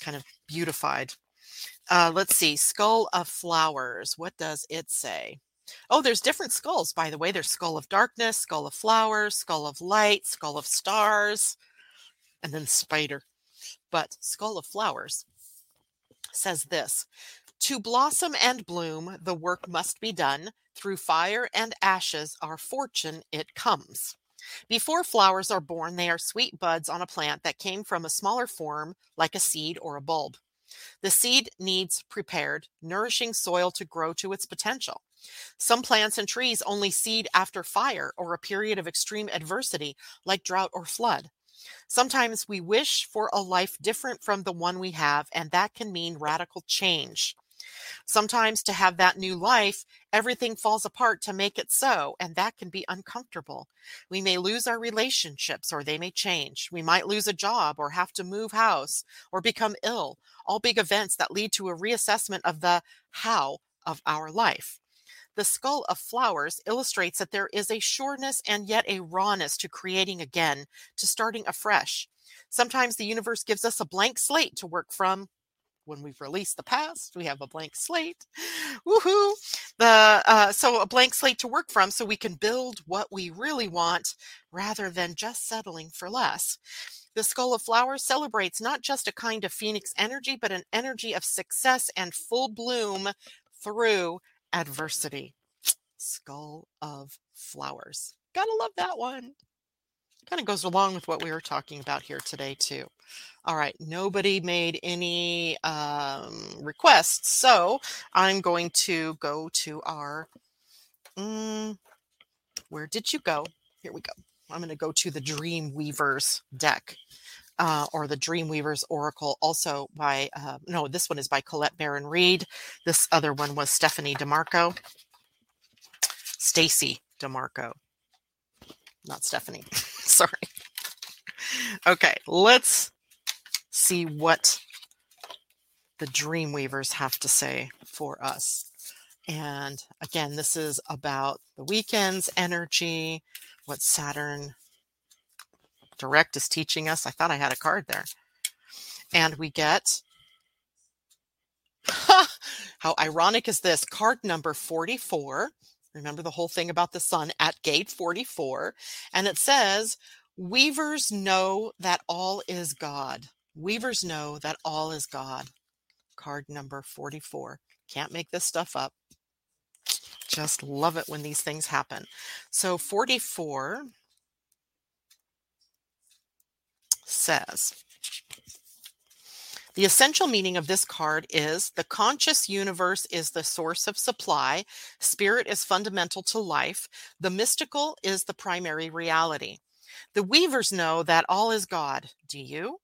kind of beautified. Uh, let's see, Skull of Flowers. What does it say? Oh, there's different skulls, by the way. There's Skull of Darkness, Skull of Flowers, Skull of Light, Skull of Stars, and then Spider. But Skull of Flowers says this To blossom and bloom, the work must be done. Through fire and ashes, our fortune it comes. Before flowers are born, they are sweet buds on a plant that came from a smaller form, like a seed or a bulb. The seed needs prepared, nourishing soil to grow to its potential. Some plants and trees only seed after fire or a period of extreme adversity, like drought or flood. Sometimes we wish for a life different from the one we have, and that can mean radical change. Sometimes to have that new life, everything falls apart to make it so, and that can be uncomfortable. We may lose our relationships or they may change. We might lose a job or have to move house or become ill, all big events that lead to a reassessment of the how of our life. The skull of flowers illustrates that there is a sureness and yet a rawness to creating again, to starting afresh. Sometimes the universe gives us a blank slate to work from. When we've released the past, we have a blank slate. Woohoo! The uh, so a blank slate to work from, so we can build what we really want rather than just settling for less. The Skull of Flowers celebrates not just a kind of phoenix energy, but an energy of success and full bloom through adversity. Skull of Flowers. Gotta love that one. Kind of goes along with what we were talking about here today, too. All right, nobody made any um, requests, so I'm going to go to our. Um, where did you go? Here we go. I'm going to go to the Dream Weavers deck. Uh, or the Dreamweavers Oracle, also by, uh, no, this one is by Colette Baron Reid. This other one was Stephanie DeMarco. Stacy DeMarco, not Stephanie. Sorry. Okay, let's see what the Dreamweavers have to say for us. And again, this is about the weekend's energy, what Saturn Direct is teaching us. I thought I had a card there. And we get, how ironic is this? Card number 44. Remember the whole thing about the sun at gate 44. And it says, Weavers know that all is God. Weavers know that all is God. Card number 44. Can't make this stuff up. Just love it when these things happen. So 44 says, the essential meaning of this card is the conscious universe is the source of supply, spirit is fundamental to life, the mystical is the primary reality. The weavers know that all is God. Do you?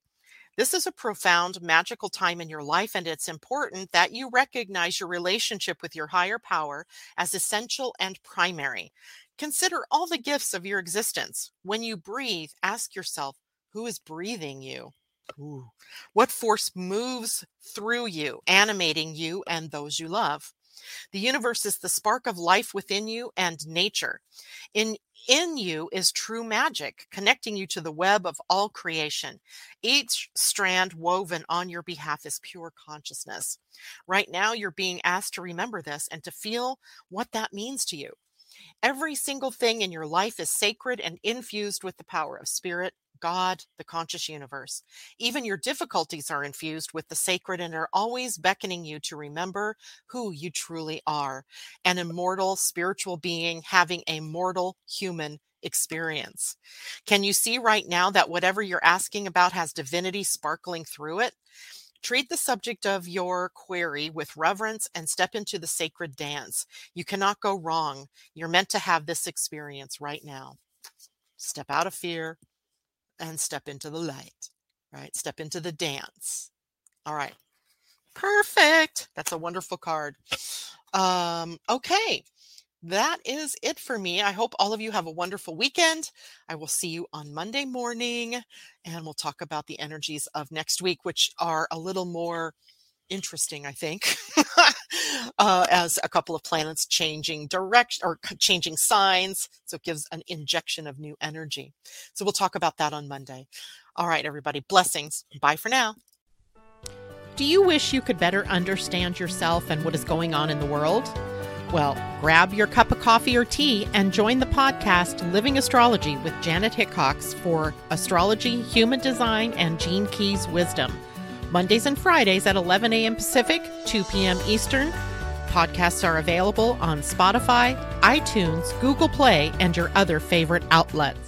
This is a profound, magical time in your life, and it's important that you recognize your relationship with your higher power as essential and primary. Consider all the gifts of your existence. When you breathe, ask yourself, who is breathing you? Ooh. What force moves through you, animating you and those you love? The universe is the spark of life within you and nature. In in you is true magic, connecting you to the web of all creation. Each strand woven on your behalf is pure consciousness. Right now, you're being asked to remember this and to feel what that means to you. Every single thing in your life is sacred and infused with the power of spirit, God, the conscious universe. Even your difficulties are infused with the sacred and are always beckoning you to remember who you truly are an immortal spiritual being having a mortal human experience. Can you see right now that whatever you're asking about has divinity sparkling through it? Treat the subject of your query with reverence and step into the sacred dance. You cannot go wrong. You're meant to have this experience right now. Step out of fear and step into the light, right? Step into the dance. All right. Perfect. That's a wonderful card. Um, okay that is it for me. I hope all of you have a wonderful weekend. I will see you on Monday morning and we'll talk about the energies of next week, which are a little more interesting, I think, uh, as a couple of planets changing direction or changing signs. So it gives an injection of new energy. So we'll talk about that on Monday. All right, everybody, blessings. Bye for now. Do you wish you could better understand yourself and what is going on in the world? Well, grab your cup of coffee or tea and join the podcast Living Astrology with Janet Hickox for astrology, human design, and Gene Keys wisdom. Mondays and Fridays at 11 a.m. Pacific, 2 p.m. Eastern. Podcasts are available on Spotify, iTunes, Google Play, and your other favorite outlets.